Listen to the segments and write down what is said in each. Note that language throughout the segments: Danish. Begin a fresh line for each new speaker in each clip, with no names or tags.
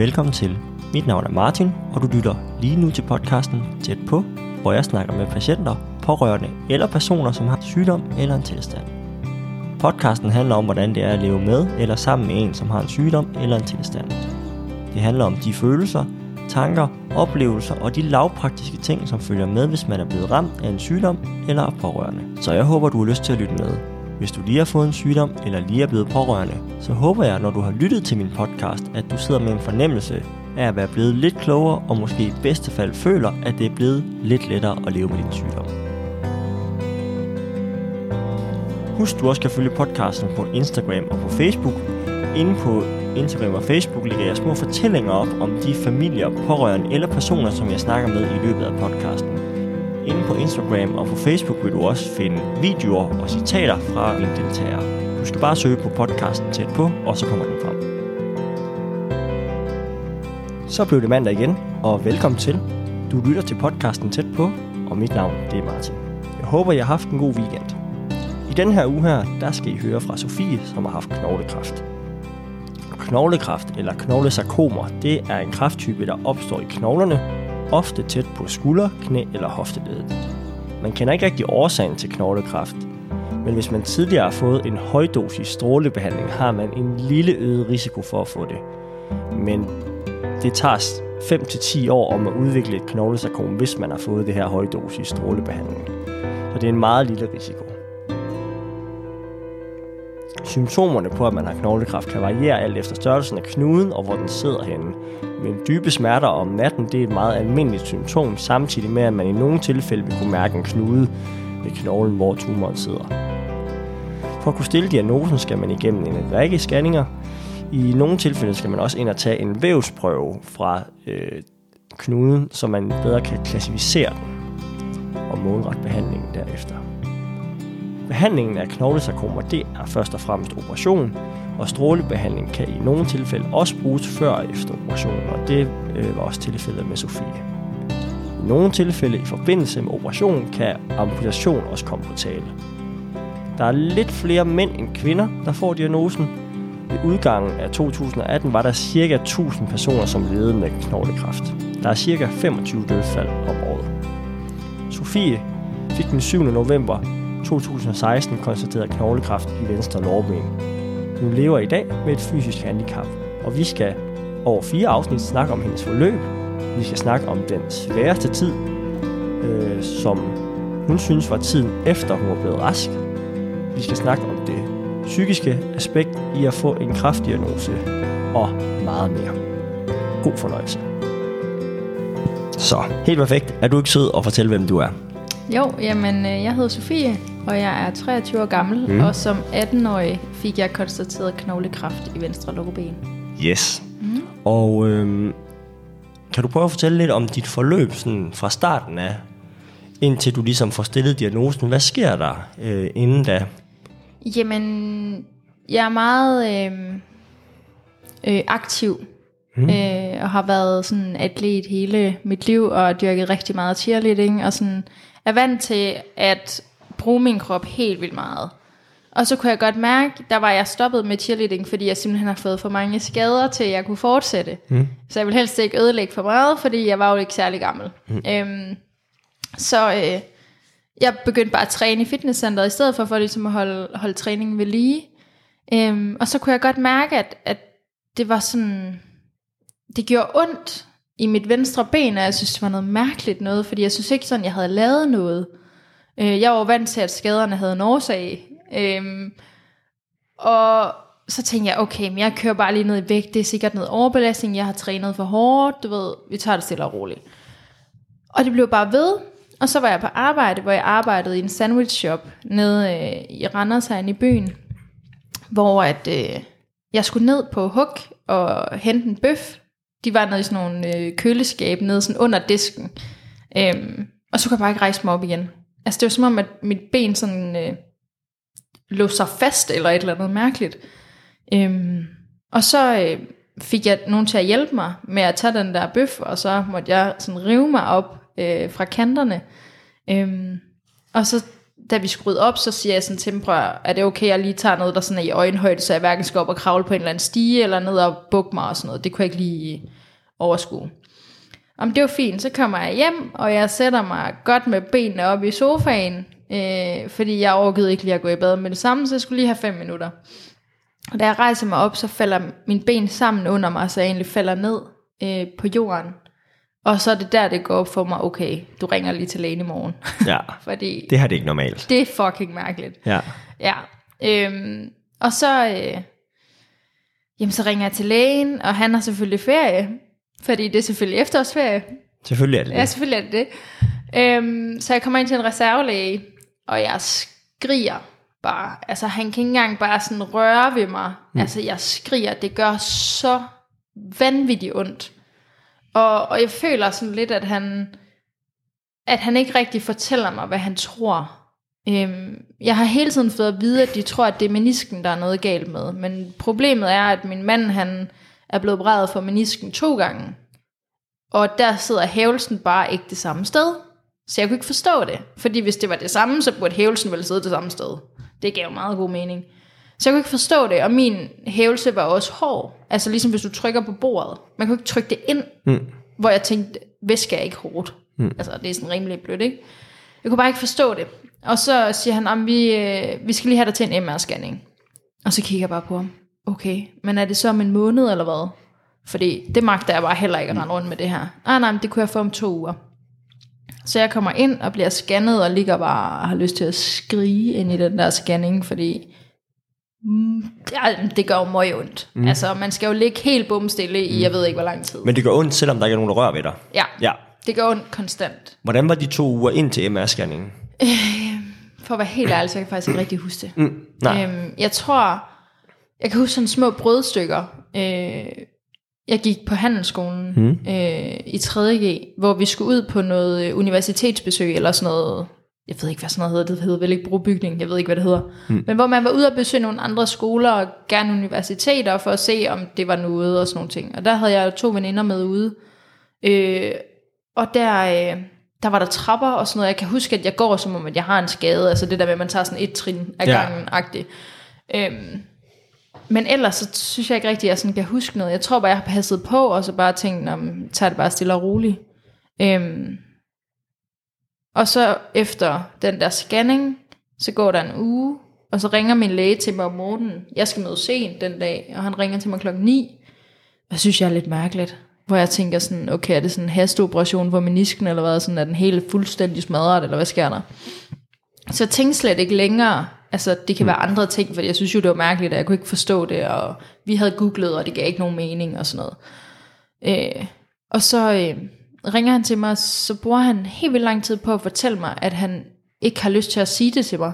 Velkommen til. Mit navn er Martin, og du lytter lige nu til podcasten Tæt på, hvor jeg snakker med patienter, pårørende eller personer, som har sygdom eller en tilstand. Podcasten handler om, hvordan det er at leve med eller sammen med en, som har en sygdom eller en tilstand. Det handler om de følelser, tanker, oplevelser og de lavpraktiske ting, som følger med, hvis man er blevet ramt af en sygdom eller er pårørende. Så jeg håber, du har lyst til at lytte med. Hvis du lige har fået en sygdom eller lige er blevet pårørende, så håber jeg, når du har lyttet til min podcast, at du sidder med en fornemmelse af at være blevet lidt klogere og måske i bedste fald føler, at det er blevet lidt lettere at leve med din sygdom. Husk, du også kan følge podcasten på Instagram og på Facebook. Inde på Instagram og Facebook lægger jeg små fortællinger op om de familier, pårørende eller personer, som jeg snakker med i løbet af podcasten. Inde på Instagram og på Facebook vil du også finde videoer og citater fra en deltager. Du skal bare søge på podcasten tæt på, og så kommer den frem. Så blev det mandag igen, og velkommen til. Du lytter til podcasten tæt på, og mit navn det er Martin. Jeg håber, jeg har haft en god weekend. I den her uge her, der skal I høre fra Sofie, som har haft knoglekræft. Knoglekræft eller knoglesarkomer, det er en kræfttype, der opstår i knoglerne, ofte tæt på skulder, knæ eller hofteledet. Man kender ikke rigtig årsagen til knoglekræft, men hvis man tidligere har fået en højdosis strålebehandling, har man en lille øget risiko for at få det. Men det tager 5-10 år om at udvikle et knoglesarkom, hvis man har fået det her højdosis strålebehandling. Så det er en meget lille risiko. Symptomerne på, at man har knoglekræft, kan variere alt efter størrelsen af knuden og hvor den sidder henne. Men dybe smerter om natten det er et meget almindeligt symptom, samtidig med, at man i nogle tilfælde vil kunne mærke en knude ved knoglen, hvor tumoren sidder. For at kunne stille diagnosen skal man igennem en række scanninger. I nogle tilfælde skal man også ind og tage en vævsprøve fra øh, knuden, så man bedre kan klassificere den og målrette behandlingen derefter. Behandlingen af knoglesarkomer det er først og fremmest operation, og strålebehandling kan i nogle tilfælde også bruges før og efter operationen, og det øh, var også tilfældet med Sofie. I nogle tilfælde i forbindelse med operation kan amputation også komme på tale. Der er lidt flere mænd end kvinder, der får diagnosen. Ved udgangen af 2018 var der ca. 1000 personer, som levede med knoglekræft. Der er ca. 25 dødsfald om året. Sofie fik den 7. november 2016 konstateret knoglekræft i venstre lårben. Hun lever i dag med et fysisk handicap, og vi skal over fire afsnit snakke om hendes forløb. Vi skal snakke om den sværeste tid, øh, som hun synes var tiden efter hun var blevet rask. Vi skal snakke om det psykiske aspekt i at få en kraftdiagnose og meget mere. God fornøjelse. Så, helt perfekt. Er du ikke sød og fortælle, hvem du er?
Jo, jamen øh, jeg hedder Sofie, og jeg er 23 år gammel, mm. og som 18-årig fik jeg konstateret knoglekræft i venstre lårben.
Yes. Mm. Og øhm, kan du prøve at fortælle lidt om dit forløb sådan fra starten af, indtil du ligesom får stillet diagnosen? Hvad sker der øh, inden da?
Jamen, jeg er meget øh, øh, aktiv, mm. øh, og har været sådan atlet hele mit liv, og dyrket rigtig meget cheerleading, og sådan er vant til at bruge min krop helt vildt meget. Og så kunne jeg godt mærke, der var jeg stoppet med cheerleading, fordi jeg simpelthen har fået for mange skader til, at jeg kunne fortsætte. Mm. Så jeg ville helst ikke ødelægge for meget, fordi jeg var jo ikke særlig gammel. Mm. Øhm, så øh, jeg begyndte bare at træne i fitnesscenteret, i stedet for, for ligesom at holde, holde træningen ved lige. Øhm, og så kunne jeg godt mærke, at, at det var sådan, det gjorde ondt i mit venstre ben, og jeg synes, det var noget mærkeligt noget, fordi jeg synes ikke sådan, jeg havde lavet noget. Øh, jeg var vant til, at skaderne havde en årsag. Øh, og så tænkte jeg, okay, men jeg kører bare lige ned i vægt, det er sikkert noget overbelastning, jeg har trænet for hårdt, du ved, vi tager det stille og roligt. Og det blev bare ved, og så var jeg på arbejde, hvor jeg arbejdede i en sandwich shop nede øh, i Randers herinde i byen, hvor at, øh, jeg skulle ned på hug og hente en bøf. De var nede i sådan nogle øh, køleskab, nede sådan under disken. Øhm, og så kunne jeg bare ikke rejse mig op igen. Altså det var som om, at mit ben sådan øh, lå sig fast, eller et eller andet mærkeligt. Øhm, og så øh, fik jeg nogen til at hjælpe mig med at tage den der bøf, og så måtte jeg sådan rive mig op øh, fra kanterne. Øhm, og så da vi skruede op, så siger jeg sådan til dem, prøv, er det okay, jeg lige tager noget, der sådan er i øjenhøjde, så jeg hverken skal op og kravle på en eller anden stige, eller ned og bukke mig og sådan noget. Det kunne jeg ikke lige øh, overskue. Om det var fint, så kommer jeg hjem, og jeg sætter mig godt med benene op i sofaen, øh, fordi jeg orkede ikke lige at gå i bad med det samme, så jeg skulle lige have fem minutter. Og da jeg rejser mig op, så falder mine ben sammen under mig, så jeg egentlig falder ned øh, på jorden. Og så er det der, det går op for mig, okay, du ringer lige til lægen i morgen.
Ja,
fordi
det her det ikke normalt.
det er fucking mærkeligt.
Ja.
Ja. Øhm, og så, øh, jamen, så ringer jeg til lægen, og han har selvfølgelig ferie, fordi det er selvfølgelig efterårsferie.
Selvfølgelig er det
Ja,
det.
selvfølgelig er det det. Øhm, så jeg kommer ind til en reservelæge, og jeg skriger bare. Altså, han kan ikke engang bare sådan røre ved mig. Mm. Altså, jeg skriger. Det gør så vanvittigt ondt. Og, og jeg føler sådan lidt, at han, at han ikke rigtig fortæller mig, hvad han tror. Øhm, jeg har hele tiden fået at vide, at de tror, at det er menisken, der er noget galt med. Men problemet er, at min mand han er blevet opereret for menisken to gange. Og der sidder hævelsen bare ikke det samme sted. Så jeg kunne ikke forstå det. Fordi hvis det var det samme, så burde hævelsen vel sidde det samme sted. Det gav meget god mening. Så jeg kunne ikke forstå det, og min hævelse var også hård. Altså ligesom hvis du trykker på bordet. Man kunne ikke trykke det ind,
Mm.
hvor jeg tænkte, væske er ikke hårdt. Mm. Altså det er sådan rimelig blødt, ikke? Jeg kunne bare ikke forstå det. Og så siger han, at vi, øh, vi skal lige have dig til en MR-scanning. Og så kigger jeg bare på ham. Okay, men er det så om en måned eller hvad? Fordi det magter jeg bare heller ikke at rende rundt med det her. Ah, nej, men det kunne jeg få om to uger. Så jeg kommer ind og bliver scannet og ligger bare og har lyst til at skrige ind i den der scanning, fordi mm, ja, det gør jo meget ondt. Mm. Altså, man skal jo ligge helt bumstille i, jeg ved ikke hvor lang tid.
Men det gør ondt, selvom der ikke er nogen, der rører ved dig.
Ja,
Ja.
det gør ondt konstant.
Hvordan var de to uger ind til MR-scanningen?
For at være helt ærlig, så kan jeg faktisk ikke rigtig huske det.
Mm. Nej.
Øhm, jeg tror, jeg kan huske sådan små brødstykker. Øh, jeg gik på handelsskolen mm. øh, i 3.G, hvor vi skulle ud på noget øh, universitetsbesøg, eller sådan noget, jeg ved ikke, hvad sådan noget hedder, det hedder vel ikke brugbygning, jeg ved ikke, hvad det hedder. Mm. Men hvor man var ude og besøge nogle andre skoler, og gerne universiteter, for at se, om det var noget og sådan nogle ting. Og der havde jeg to veninder med ude. Øh, og der, øh, der var der trapper og sådan noget. Jeg kan huske, at jeg går som om, at jeg har en skade. Altså det der med, at man tager sådan et trin af
Ja.
gangen-agtigt. Øhm, men ellers så synes jeg ikke rigtig, at jeg sådan kan huske noget. Jeg tror bare, jeg har passet på, og så bare tænkt, om tager det bare stille og roligt. Øhm, og så efter den der scanning, så går der en uge, og så ringer min læge til mig om morgenen. Jeg skal møde sent den dag, og han ringer til mig klokken 9. Og jeg synes, jeg er lidt mærkeligt. Hvor jeg tænker sådan, okay, er det sådan en hasteoperation for menisken, eller hvad? Sådan, er den helt fuldstændig smadret, eller hvad sker der? Så tænkte slet ikke længere, altså det kan være andre ting, for jeg synes jo, det var mærkeligt, at jeg kunne ikke forstå det, og vi havde googlet, og det gav ikke nogen mening, og sådan noget. Øh, og så øh, ringer han til mig, så bruger han helt vildt lang tid på at fortælle mig, at han ikke har lyst til at sige det til mig,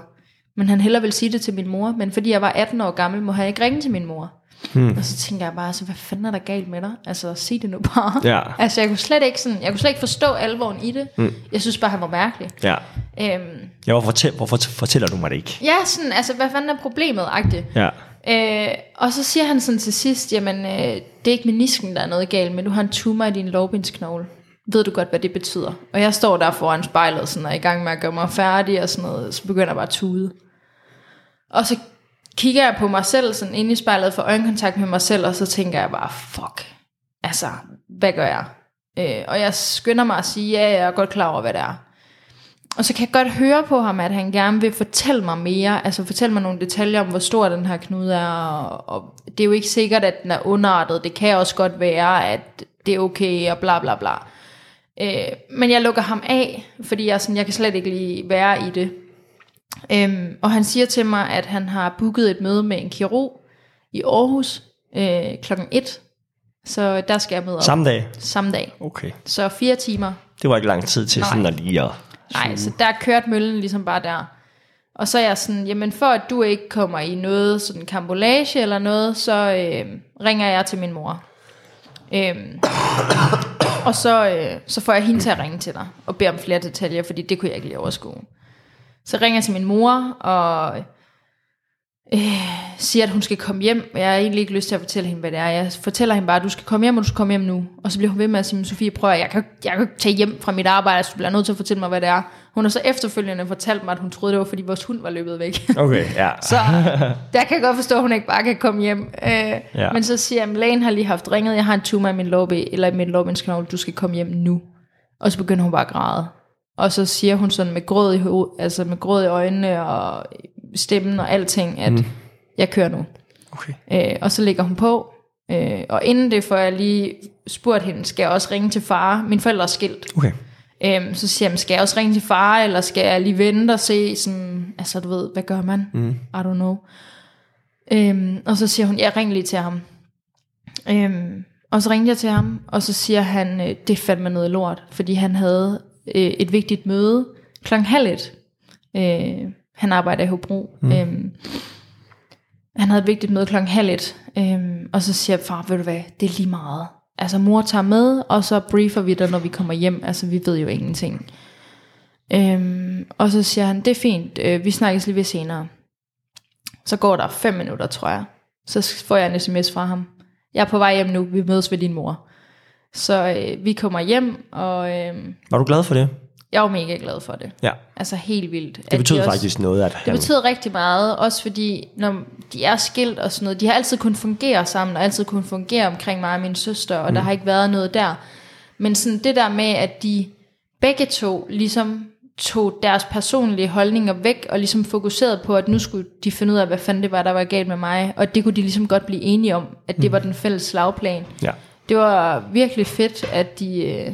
men han hellere vil sige det til min mor, men fordi jeg var 18 år gammel, må han ikke ringe til min mor. Hmm. Og så tænker jeg bare, altså, hvad fanden er der galt med dig? Altså, sig det nu bare.
Ja.
Altså, jeg kunne slet ikke, sådan, jeg kunne slet ikke forstå alvoren i det. Mm. Jeg synes bare, han var mærkelig.
Ja.
Øhm,
ja hvorfor, fortæl, hvorfor fortæller du mig det ikke?
ja, sådan, altså, hvad fanden er problemet, agtigt?
Ja.
Øh, og så siger han sådan til sidst, jamen, øh, det er ikke menisken, der er noget galt, men du har en tumor i din lårbindsknogle. Ved du godt, hvad det betyder? Og jeg står der foran spejlet, sådan, og er i gang med at gøre mig færdig, og sådan noget, så begynder jeg bare at tude. Og så kigger jeg på mig selv, sådan inde i spejlet, for øjenkontakt med mig selv, og så tænker jeg bare, fuck, altså, hvad gør jeg? Øh, og jeg skynder mig at sige, ja, jeg er godt klar over, hvad det er. Og så kan jeg godt høre på ham, at han gerne vil fortælle mig mere, altså fortælle mig nogle detaljer om, hvor stor den her knude er, og, og det er jo ikke sikkert, at den er underartet. Det kan også godt være, at det er okay, og bla bla bla. Øh, men jeg lukker ham af, fordi jeg, sådan, jeg kan slet ikke lige være i det. Øhm, og han siger til mig, at han har booket et møde med en kirurg i Aarhus øh, klokken 1. Så der skal jeg møde op
Samme dag?
samme dag.
Okay.
Så fire timer.
Det var ikke lang tid til
Nej.
sådan at lige at...
Nej, så der kørte møllen ligesom bare der. Og så er jeg sådan, jamen for at du ikke kommer i noget sådan kambolage eller noget, så øh, ringer jeg til min mor. Øhm, og så, øh, så får jeg hende til at ringe til dig og bede om flere detaljer, fordi det kunne jeg ikke lige overskue. Så ringer jeg til min mor, og siger, at hun skal komme hjem. Jeg har egentlig ikke lyst til at fortælle hende, hvad det er. Jeg fortæller hende bare, at du skal komme hjem, og du skal komme hjem nu. Og så bliver hun ved med at sige, Sofie, prøv at, jeg kan, jeg kan tage hjem fra mit arbejde, så du bliver nødt til at fortælle mig, hvad det er. Hun har så efterfølgende fortalt mig, at hun troede, det var, fordi vores hund var løbet væk.
Okay, ja.
så der kan jeg godt forstå, at hun ikke bare kan komme hjem. Øh, ja. Men så siger jeg, at lægen har lige haft ringet, jeg har en tumor i min lårben, eller i min lårbensknogle, du skal komme hjem nu. Og så begynder hun bare at græde. Og så siger hun sådan med gråd i, hoved, altså med gråd i øjnene og stemmen og alting, at mm. jeg kører nu.
Okay.
Øh, og så ligger hun på. Øh, og inden det får jeg lige spurgt hende, skal jeg også ringe til far? Min forældre er skilt.
Okay.
Øhm, så siger jeg, skal jeg også ringe til far, eller skal jeg lige vente og se, sådan, altså du ved, hvad gør man? Mm. I don't know. Øhm, og så siger hun, jeg ringer lige til ham. Øhm, og så ringte jeg til ham, og så siger han, øh, det fandt mig noget lort, fordi han havde øh, et vigtigt møde klokken halv et. Øh, han arbejder i Hobro. Mm. Øhm, han havde et vigtigt møde klokken halv et, øhm, og så siger jeg, far, ved du hvad, det er lige meget. Altså mor tager med, og så briefer vi dig, når vi kommer hjem. Altså vi ved jo ingenting. Øhm, og så siger han, det er fint, øh, vi snakkes lige ved senere. Så går der fem minutter, tror jeg. Så får jeg en sms fra ham. Jeg er på vej hjem nu, vi mødes ved din mor. Så øh, vi kommer hjem, og... Øh,
Var du glad for det?
Jeg var mega glad for det.
Ja.
Altså helt vildt.
Det betyder
de
faktisk også, noget, at
Det betyder rigtig meget, også fordi, når de er skilt og sådan noget, de har altid kun fungere sammen, og altid kun fungere omkring mig og min søster, og mm. der har ikke været noget der. Men sådan det der med, at de begge to ligesom tog deres personlige holdninger væk, og ligesom fokuserede på, at nu skulle de finde ud af, hvad fanden det var, der var galt med mig, og det kunne de ligesom godt blive enige om, at det mm. var den fælles slagplan.
Ja.
Det var virkelig fedt, at de, øh,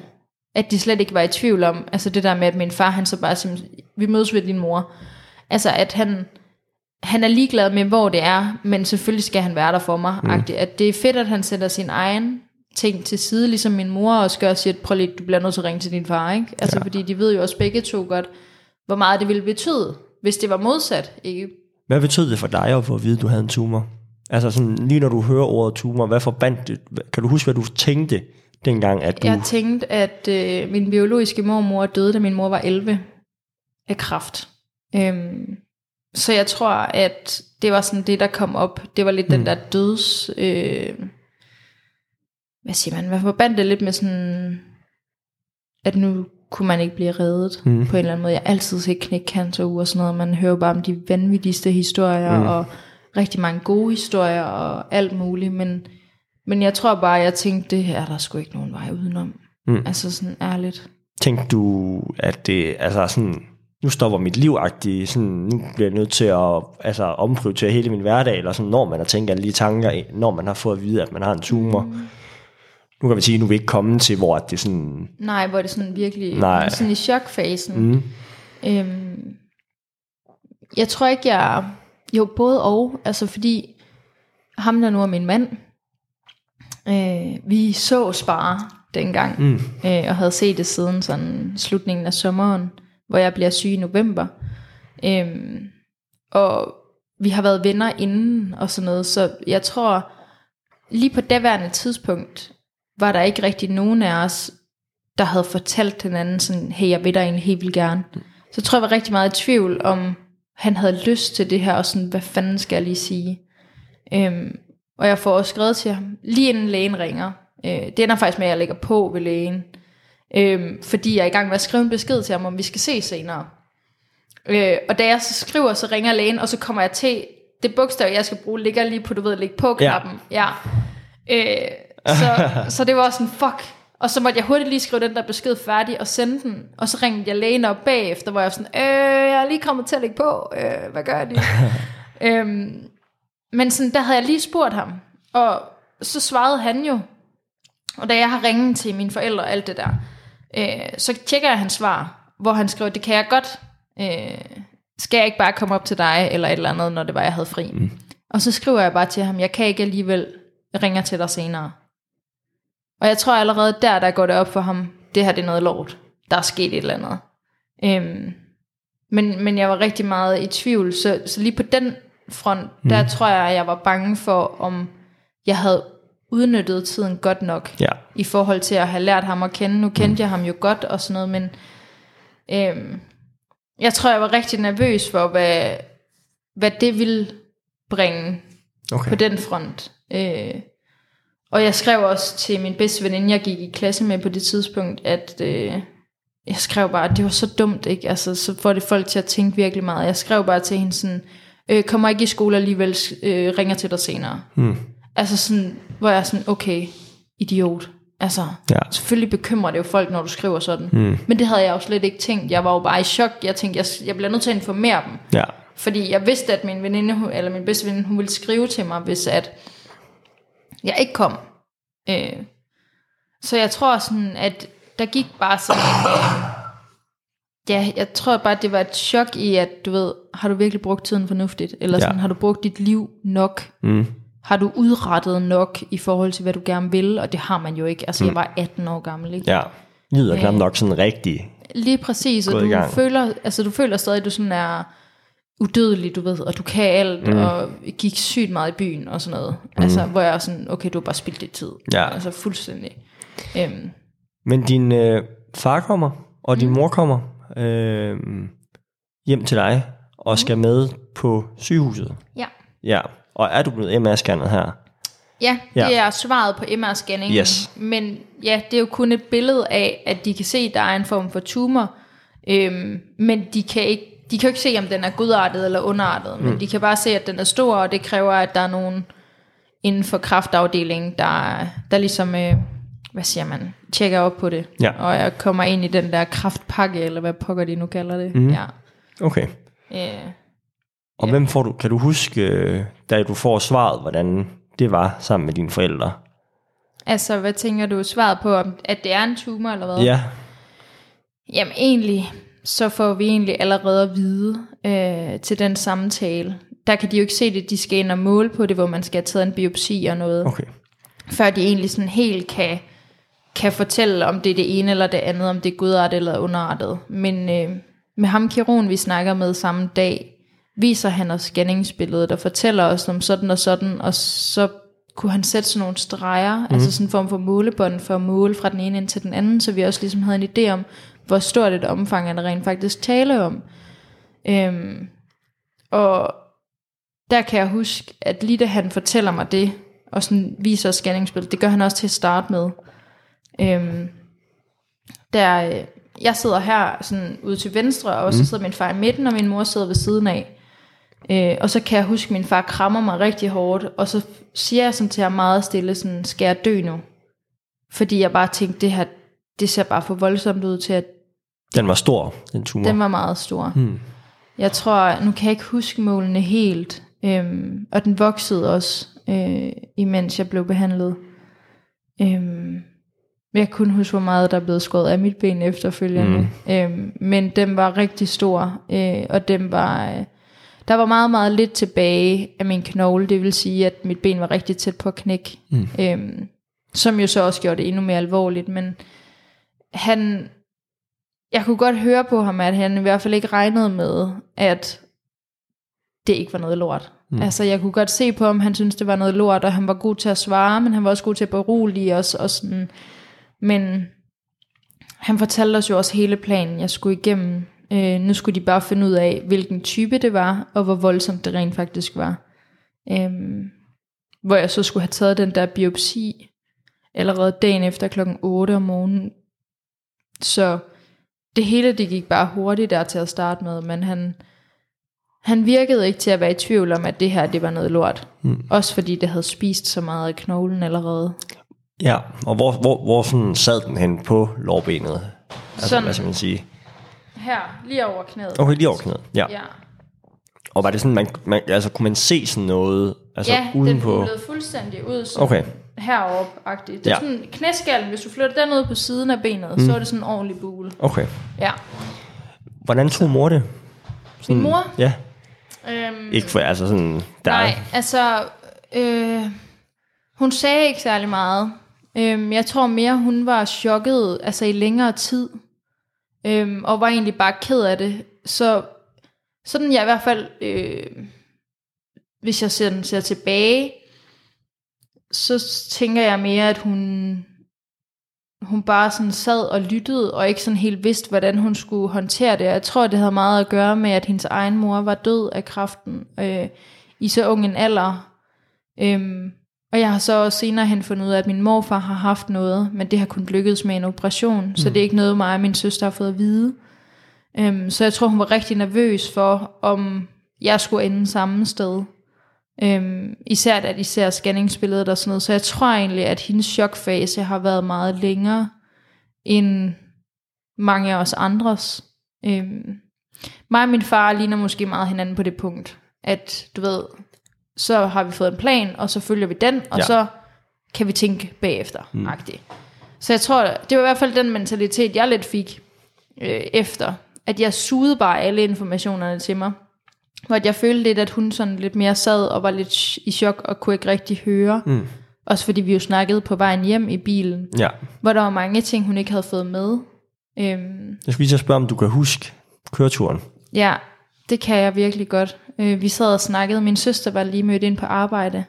at de slet ikke var i tvivl om, altså det der med, at min far, han så bare siger, vi mødes ved din mor. Altså at han, han er ligeglad med, hvor det er, men selvfølgelig skal han være der for mig. Mm. At det er fedt, at han sætter sin egen ting til side, ligesom min mor også gør, og siger, prøv lige, du bliver nødt til at ringe til din far, ikke? Altså ja. fordi de ved jo også begge to godt, hvor meget det ville betyde, hvis det var modsat, ikke?
Hvad betød det for dig at få at vide, at du havde en tumor? Altså sådan, lige når du hører ordet tumor, hvad forbandt det? Kan du huske, hvad du tænkte dengang, at du...
Jeg tænkte, at øh, min biologiske mormor døde, da min mor var 11 af kræft. Øhm, så jeg tror, at det var sådan det, der kom op. Det var lidt mm. den der døds... Øh, hvad siger man? Hvad forbandt det lidt med sådan... At nu kunne man ikke blive reddet mm. på en eller anden måde. Jeg har altid set knækcancer og sådan noget. Man hører bare om de vanvittigste historier, mm. og rigtig mange gode historier, og alt muligt. Men men jeg tror bare, jeg tænkte, det her er der sgu ikke nogen vej udenom. Mm. Altså sådan ærligt.
Tænkte du, at det, altså sådan, nu stopper mit liv sådan, nu bliver jeg nødt til at altså, omprioritere hele min hverdag, eller sådan, når man har tænkt alle de tanker, når man har fået at vide, at man har en tumor. Mm. Nu kan vi sige, at nu vil ikke komme til, hvor det sådan...
Nej, hvor det sådan virkelig, Nej. sådan i chokfasen. Mm. Øhm, jeg tror ikke, jeg... Jo, både og, altså fordi ham der nu er min mand, Øh, vi så Spare dengang, mm. øh, og havde set det siden sådan slutningen af sommeren, hvor jeg bliver syg i november. Øh, og vi har været venner inden og sådan noget, så jeg tror, lige på daværende tidspunkt, var der ikke rigtig nogen af os, der havde fortalt hinanden sådan, hey, jeg vil dig egentlig helt vildt gerne. Så jeg tror, jeg var rigtig meget i tvivl om, han havde lyst til det her, og sådan, hvad fanden skal jeg lige sige? Øhm, og jeg får også skrevet til ham, lige inden lægen ringer. Øh, det ender faktisk med, at jeg lægger på ved lægen. Øh, fordi jeg er i gang med at skrive en besked til ham, om vi skal se senere. Øh, og da jeg så skriver, så ringer lægen, og så kommer jeg til, det bogstav, jeg skal bruge, ligger lige på, du ved, ligge på knappen. Ja. ja. Øh, så, så det var sådan, fuck. Og så måtte jeg hurtigt lige skrive den der besked færdig og sende den. Og så ringede jeg lægen op bagefter, hvor jeg var sådan, øh, jeg er lige kommet til at lægge på. Øh, hvad gør jeg lige? øhm, men sådan, der havde jeg lige spurgt ham, og så svarede han jo, og da jeg har ringet til mine forældre og alt det der, øh, så tjekker jeg hans svar, hvor han skrev, det kan jeg godt, øh, skal jeg ikke bare komme op til dig, eller et eller andet, når det var, jeg havde fri. Mm. Og så skriver jeg bare til ham, jeg kan ikke alligevel, jeg ringer til dig senere. Og jeg tror allerede der, der går det op for ham, det her det er noget lort, der er sket et eller andet. Øhm, men, men jeg var rigtig meget i tvivl, så, så lige på den front, mm. der tror jeg, jeg var bange for, om jeg havde udnyttet tiden godt nok,
ja.
i forhold til at have lært ham at kende. Nu kendte mm. jeg ham jo godt og sådan noget, men øhm, jeg tror, jeg var rigtig nervøs for, hvad, hvad det ville bringe
Okay.
på den front. Øh, og jeg skrev også til min bedste veninde, jeg gik i klasse med på det tidspunkt, at øh, jeg skrev bare, at det var så dumt, ikke? Altså, så får det folk til at tænke virkelig meget. Jeg skrev bare til hende sådan, øh, kommer ikke i skole alligevel, øh, ringer til dig senere.
Hmm.
Altså sådan, hvor jeg er sådan, okay, idiot. Altså,
Ja.
selvfølgelig bekymrer det jo folk, når du skriver sådan.
Hmm.
Men det havde jeg jo slet ikke tænkt. Jeg var jo bare i chok. Jeg tænkte, jeg, jeg bliver nødt til at informere dem.
Ja.
Fordi jeg vidste, at min veninde, hun- eller min bedste veninde, hun ville skrive til mig, hvis at jeg ikke kom. Øh, så jeg tror sådan, at der gik bare sådan en, øh, ja, jeg tror bare, det var et chok i, at du ved, har du virkelig brugt tiden fornuftigt? Eller sådan,
Ja.
har du brugt dit liv nok?
Mm.
Har du udrettet nok i forhold til, hvad du gerne vil? Og det har man jo ikke. Altså, jeg var 18 år gammel, ikke?
Ja. Lyder knap nok sådan rigtig.
Lige præcis, og du føler, altså du føler stadig, at du sådan er udødelig, du ved, og du kan alt, mm. og gik sygt meget i byen og sådan noget. Mm. Altså, hvor jeg er sådan, okay, du har bare spildt dit tid.
Ja.
Altså fuldstændig. Øhm,
Men din øh, far kommer, og din mor kommer øh, hjem til dig, og skal med på sygehuset.
ja.
Ja. Og er du blevet MR-scannet her?
Ja,
Ja.
det er svaret på MR-scanningen.
Yes.
Men ja, det er jo kun et billede af, at de kan se, at der er en form for tumor. Øhm, men de kan, ikke, de kan jo ikke se, om den er godartet eller underartet. Mm. Men de kan bare se, at den er stor, og det kræver, at der er nogen inden for kraftafdelingen, der, der ligesom, øh, hvad siger man, tjekker op på det.
Ja.
Og jeg kommer ind i den der kraftpakke, eller hvad pokker de nu kalder det. Mm. Ja.
Okay.
Øh,
Og hvem får du, kan du huske, øh, da du får svaret, hvordan det var sammen med dine forældre?
altså, hvad tænker du svaret på, om, at det er en tumor, eller hvad?
Ja.
Jamen egentlig, så får vi egentlig allerede at vide øh, til den samtale. Der kan de jo ikke se det, de skal ind og måle på det, hvor man skal have taget en biopsi og noget.
Okay.
Før de egentlig sådan helt kan, kan fortælle, om det er det ene eller det andet, om det er godartet eller underartet. Men øh, med ham kirurgen, vi snakker med samme dag, viser han os scanningsbilledet og fortæller os om sådan og sådan, og så kunne han sætte sådan nogle streger, mm. altså sådan en form for målebånd for at måle fra den ene ind til den anden, så vi også ligesom havde en idé om, hvor stort et omfang er der rent faktisk tale om. Øhm, og der kan jeg huske, at lige da han fortæller mig det, og sådan viser os scanningsbilledet, det gør han også til at starte med. Øhm, der, øh, jeg sidder her sådan ude til venstre, og så sidder min far i midten, og min mor sidder ved siden af. Øh, og så kan jeg huske, at min far krammer mig rigtig hårdt, og så siger jeg sådan til ham meget stille, sådan, skal jeg dø nu? Fordi jeg bare tænkte, det her, det ser bare for voldsomt ud til, at
Den var stor, den tumor.
den var meget stor.
Hmm.
Jeg tror, nu kan jeg ikke huske målene helt, øhm, og den voksede også, øh, imens jeg blev behandlet. Øhm, jeg kunne huske, hvor meget der er blevet skåret af mit ben efterfølgende. Mm. Øhm, men den var rigtig stor, øh, og den var... Øh, der var meget, meget lidt tilbage af min knogle, det vil sige, at mit ben var rigtig tæt på at knække. Mm. Øhm, som jo så også gjorde det endnu mere alvorligt, men han, jeg kunne godt høre på ham, at han i hvert fald ikke regnede med, at det ikke var noget lort. Mm. Altså jeg kunne godt se på ham, han syntes det var noget lort, og han var god til at svare, men han var også god til at berolige os. Og sådan. Men han fortalte os jo også hele planen, jeg skulle igennem. Øh, nu skulle de bare finde ud af, hvilken type det var, og hvor voldsomt det rent faktisk var. Øhm, hvor jeg så skulle have taget den der biopsi, allerede dagen efter klokken 8 om morgenen. Så det hele det gik bare hurtigt der til at starte med, men han, han virkede ikke til at være i tvivl om, at det her det var noget lort. Mm. Også fordi det havde spist så meget af knoglen allerede.
Ja, og hvor, hvor, hvor sådan sad den hen på lårbenet? Altså,
Sådan.
hvad skal man sige?
Her, lige over knæet.
Okay, lige over knæet. Ja.
Ja,
Og var det sådan, man, man, altså kunne man se sådan noget altså
ja den
udenpå?
bullede fuldstændig ud sådan
Okay.
heroppe-agtigt. Det er
Ja.
sådan knæskallen, hvis du flytter den ud på siden af benet, mm. så er det sådan en ordentlig bule.
Okay.
Ja.
Hvordan tog mor det?
Min mor?
Ja,
Øhm,
ikke for altså sådan... Der
Nej, altså, øh, hun sagde ikke særlig meget. Øhm, jeg tror mere, hun var chokket altså i længere tid, øhm, og var egentlig bare ked af det. Så sådan jeg i hvert fald, øh, hvis jeg ser, ser tilbage, så tænker jeg mere, at hun, hun bare sådan sad og lyttede, og ikke sådan helt vidste, hvordan hun skulle håndtere det. Jeg tror, det havde meget at gøre med, at hendes egen mor var død af kræften øh, i så ung en alder. Øhm, og jeg har så også senere hen fundet ud af, at min morfar har haft noget, men det har kun lykkedes med en operation, mm. så det er ikke noget, mig og min søster har fået at vide. Øhm, så jeg tror, hun var rigtig nervøs for, om jeg skulle ende samme sted. Øhm, især da de ser scanningsbilledet og sådan noget. Så jeg tror egentlig, at hendes chokfase har været meget længere end mange af os andres. Øhm, mig og min far ligner måske meget hinanden på det punkt, at du ved, så har vi fået en plan, og så følger vi den, og
Ja.
så kan vi tænke bagefter. Mm. Så jeg tror, det var i hvert fald den mentalitet, jeg lidt fik øh, efter, at jeg sugede bare alle informationerne til mig. Hvor jeg følte lidt, at hun sådan lidt mere sad og var lidt i chok, og kunne ikke rigtig høre. Mm. Også fordi vi jo snakkede på vejen hjem i bilen,
Ja.
hvor der var mange ting, hun ikke havde fået med. Øhm,
Jeg skulle lige så spørge, om du kan huske køreturen.
Ja, det kan jeg virkelig godt. Øh, vi sad og snakkede. Min søster var lige mødt ind på arbejde.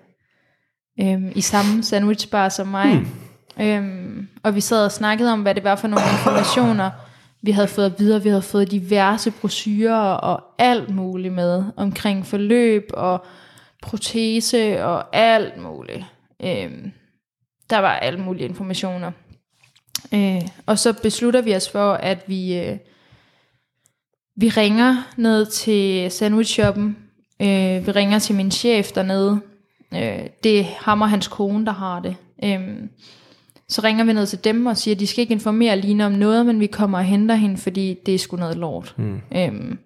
Øhm, I samme sandwichbar som mig. Hmm. Øhm, og vi sad og snakkede om, hvad det var for nogle informationer, vi havde fået videre. Vi havde fået diverse brochurer og alt muligt med. Omkring forløb og protese og alt muligt. Øhm, der var alle mulige informationer. Øh, og så beslutter vi os for, at vi... Øh, vi ringer ned til sandwichshoppen. Øh, vi ringer til min chef dernede. Øh, det er ham og hans kone, der har det. Øh, så ringer vi ned til dem og siger, at de skal ikke informere Line om noget, men vi kommer og henter hende, fordi det er sgu noget lort. Mm. Øh,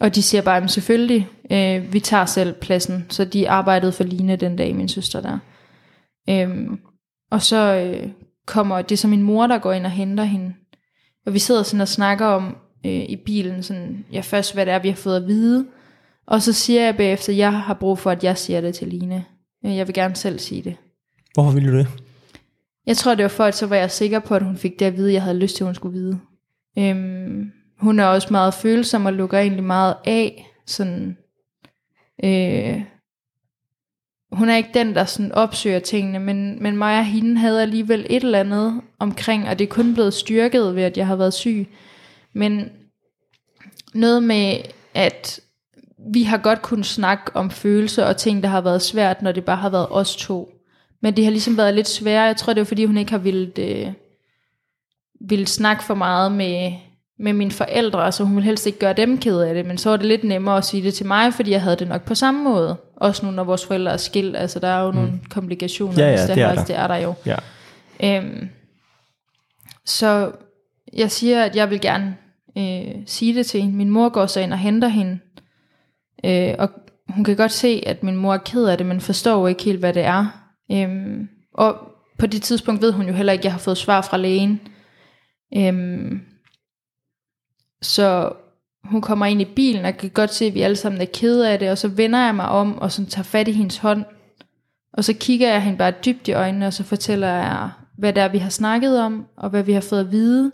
og de siger bare, at selvfølgelig, øh, vi tager selv pladsen. Så de arbejdede for Line den dag, min søster der. Øh, og så øh, kommer det så min mor, der går ind og henter hende. Og vi sidder sådan og snakker om øh, i bilen, sådan, ja først hvad det er, vi har fået at vide. Og så siger jeg bagefter, at jeg har brug for, at jeg siger det til Line. Øh, Jeg vil gerne selv sige det.
Hvorfor ville du det?
Jeg tror, det var for, at så var jeg sikker på, at hun fik det at vide, jeg havde lyst til, at hun skulle vide. Øhm, hun er også meget følsom og lukker egentlig meget af. Sådan, øh, hun er ikke den, der sådan opsøger tingene, men, men mig og hende havde alligevel et eller andet omkring, og det er kun blevet styrket ved, at jeg har været syg. Men noget med, at vi har godt kunnet snakke om følelser og ting, der har været svært, når det bare har været os to. Men det har ligesom været lidt sværere. Jeg tror, det er fordi, hun ikke har ville, øh, ville snakke for meget med, med mine forældre, så hun ville helst ikke gøre dem kede af det. Men så var det lidt nemmere at sige det til mig, fordi jeg havde det nok på samme måde. Også nu, når vores forældre er skilt. Altså, der er jo mm. nogle komplikationer.
Ja, ja,
hvis
det er der.
Det er der jo.
Ja.
Øhm, så jeg siger, at jeg vil gerne øh, sige det til hende. Min mor går så ind og henter hende. Øh, og hun kan godt se, at min mor er ked af det, men forstår jo ikke helt, hvad det er. Øhm, og på det tidspunkt ved hun jo heller ikke, at jeg har fået svar fra lægen. Øhm, så hun kommer ind i bilen, og kan godt se, at vi alle sammen er kede af det, og så vender jeg mig om, og så tager fat i hendes hånd, og så kigger jeg hende bare dybt i øjnene, og så fortæller jeg, hvad det er, vi har snakket om, og hvad vi har fået at vide.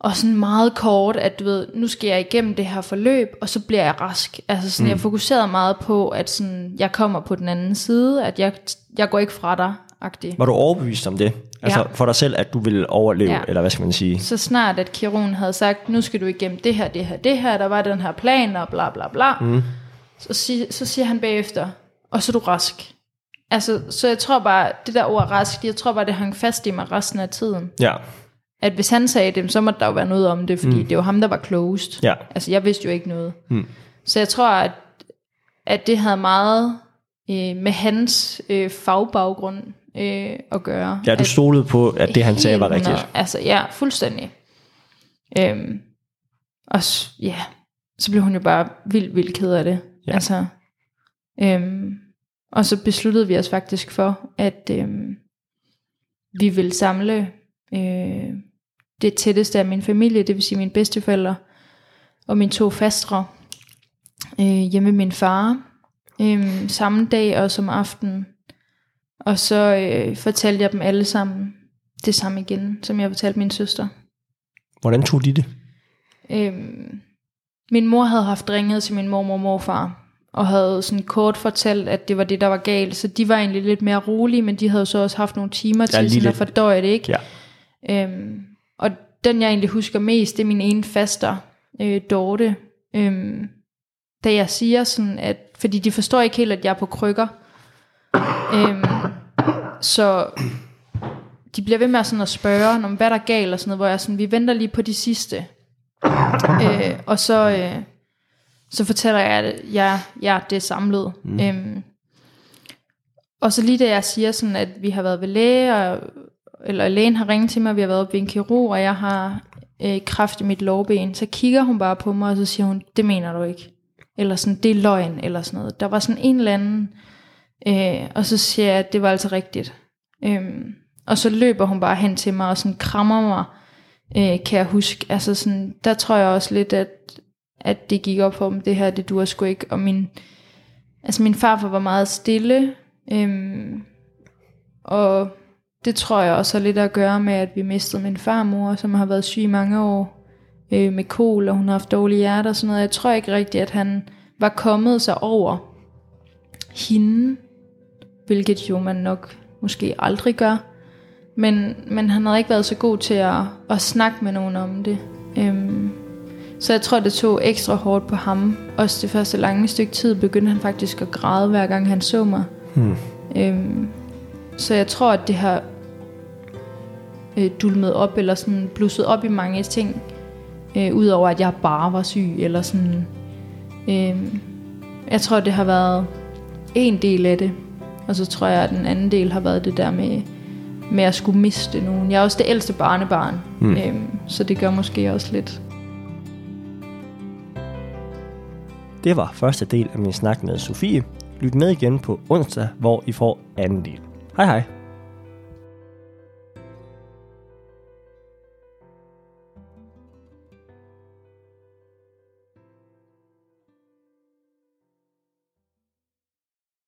Og sådan meget kort, at du ved, nu skal jeg igennem det her forløb, og så bliver jeg rask. Altså sådan, mm. jeg fokuserede meget på, at sådan, jeg kommer på den anden side, at jeg, jeg går ikke fra dig, agtig.
Var du overbevist om det? Altså
Ja.
for dig selv, at du ville overleve,
Ja.
eller hvad skal man sige?
Så snart, at kirurgen havde sagt, nu skal du igennem det her, det her, det her, der var den her plan, og bla bla bla. Mm. Så, sig, så siger han bagefter, og så er du rask. Altså, så jeg tror bare, det der ord rask, jeg tror bare, det hang fast i mig resten af tiden.
Ja,
At hvis han sagde det, så måtte der jo være noget om det, fordi mm. det var ham, der var closed.
ja.
Altså, jeg vidste jo ikke noget. Mm. Så jeg tror, at, at det havde meget øh, med hans øh, fagbaggrund øh, at gøre.
Ja, du
At-
stolede på, at det han sagde var rigtigt.
100. Altså, ja, fuldstændig. Øhm, og ja, så blev hun jo bare vildt, vildt ked af det.
Ja.
Altså, øhm, og så besluttede vi os faktisk for, at øhm, vi ville samle øh, det tætteste af min familie, det vil sige mine bedsteforældre og mine to fastre øh, hjemme med min far øh, samme dag og som aften. Og så øh, fortalte jeg dem alle sammen det samme igen, som jeg fortalte min søster.
Hvordan tog de det?
Øhm, min mor havde haft ringet til min mormor og morfar, og havde sådan kort fortalt, at det var det, der var galt. Så de var egentlig lidt mere rolige, men de havde så også haft nogle timer til
lige
sådan at
lidt.
fordøje det, ikke?
Ja.
Øhm, og den, jeg egentlig husker mest, det er min ene faster, øh, Dorte. Øhm, da jeg siger sådan, at, fordi de forstår ikke helt, at jeg er på krykker. Øhm, så de bliver ved med sådan at spørge, om hvad der er galt og sådan noget, hvor jeg sådan, vi venter lige på de sidste. Øh, og så, øh, så fortæller jeg, at jeg, jeg det er samlet. Mm. Øhm, og så lige da jeg siger sådan, at vi har været ved læge, og, eller lægen har ringet til mig, vi har været oppe ved en kirurg, og jeg har øh, kraft i mit lårben, så kigger hun bare på mig, og så siger hun, det mener du ikke. Eller sådan, det er løgn, eller sådan noget. Der var sådan en eller anden, øh, og så siger jeg, at det var altså rigtigt. Øhm, og så løber hun bare hen til mig, og sådan krammer mig, øh, kan jeg huske. Altså sådan, der tror jeg også lidt, at, at det gik op for dem, det her, det duer sgu ikke. Og min, altså min farfar var meget stille, øhm, og det tror jeg også har lidt at gøre med, at vi mistede min farmor, som har været syg i mange år øh, med kol, og hun har haft dårlige hjerter og sådan noget. Jeg tror ikke rigtigt, at han var kommet sig over hende, hvilket jo man nok måske aldrig gør. Men, men han havde ikke været så god til at, at snakke med nogen om det. Øhm, så jeg tror, det tog ekstra hårdt på ham. Også det første lange stykke tid begyndte han faktisk at græde, hver gang han så mig. Hmm. Øhm, så jeg tror, at det har øh, dulmet op, eller sådan blusset op i mange ting, øh, udover at jeg bare var syg, eller sådan. Øh, jeg tror, det har været en del af det, og så tror jeg, at den anden del har været det der med, med at skulle miste nogen. Jeg er også det ældste barnebarn, mm. øh, så det gør måske også lidt.
Det var første del af min snak med Sofie. Lyt med igen på onsdag, hvor I får anden del. 嗨嗨。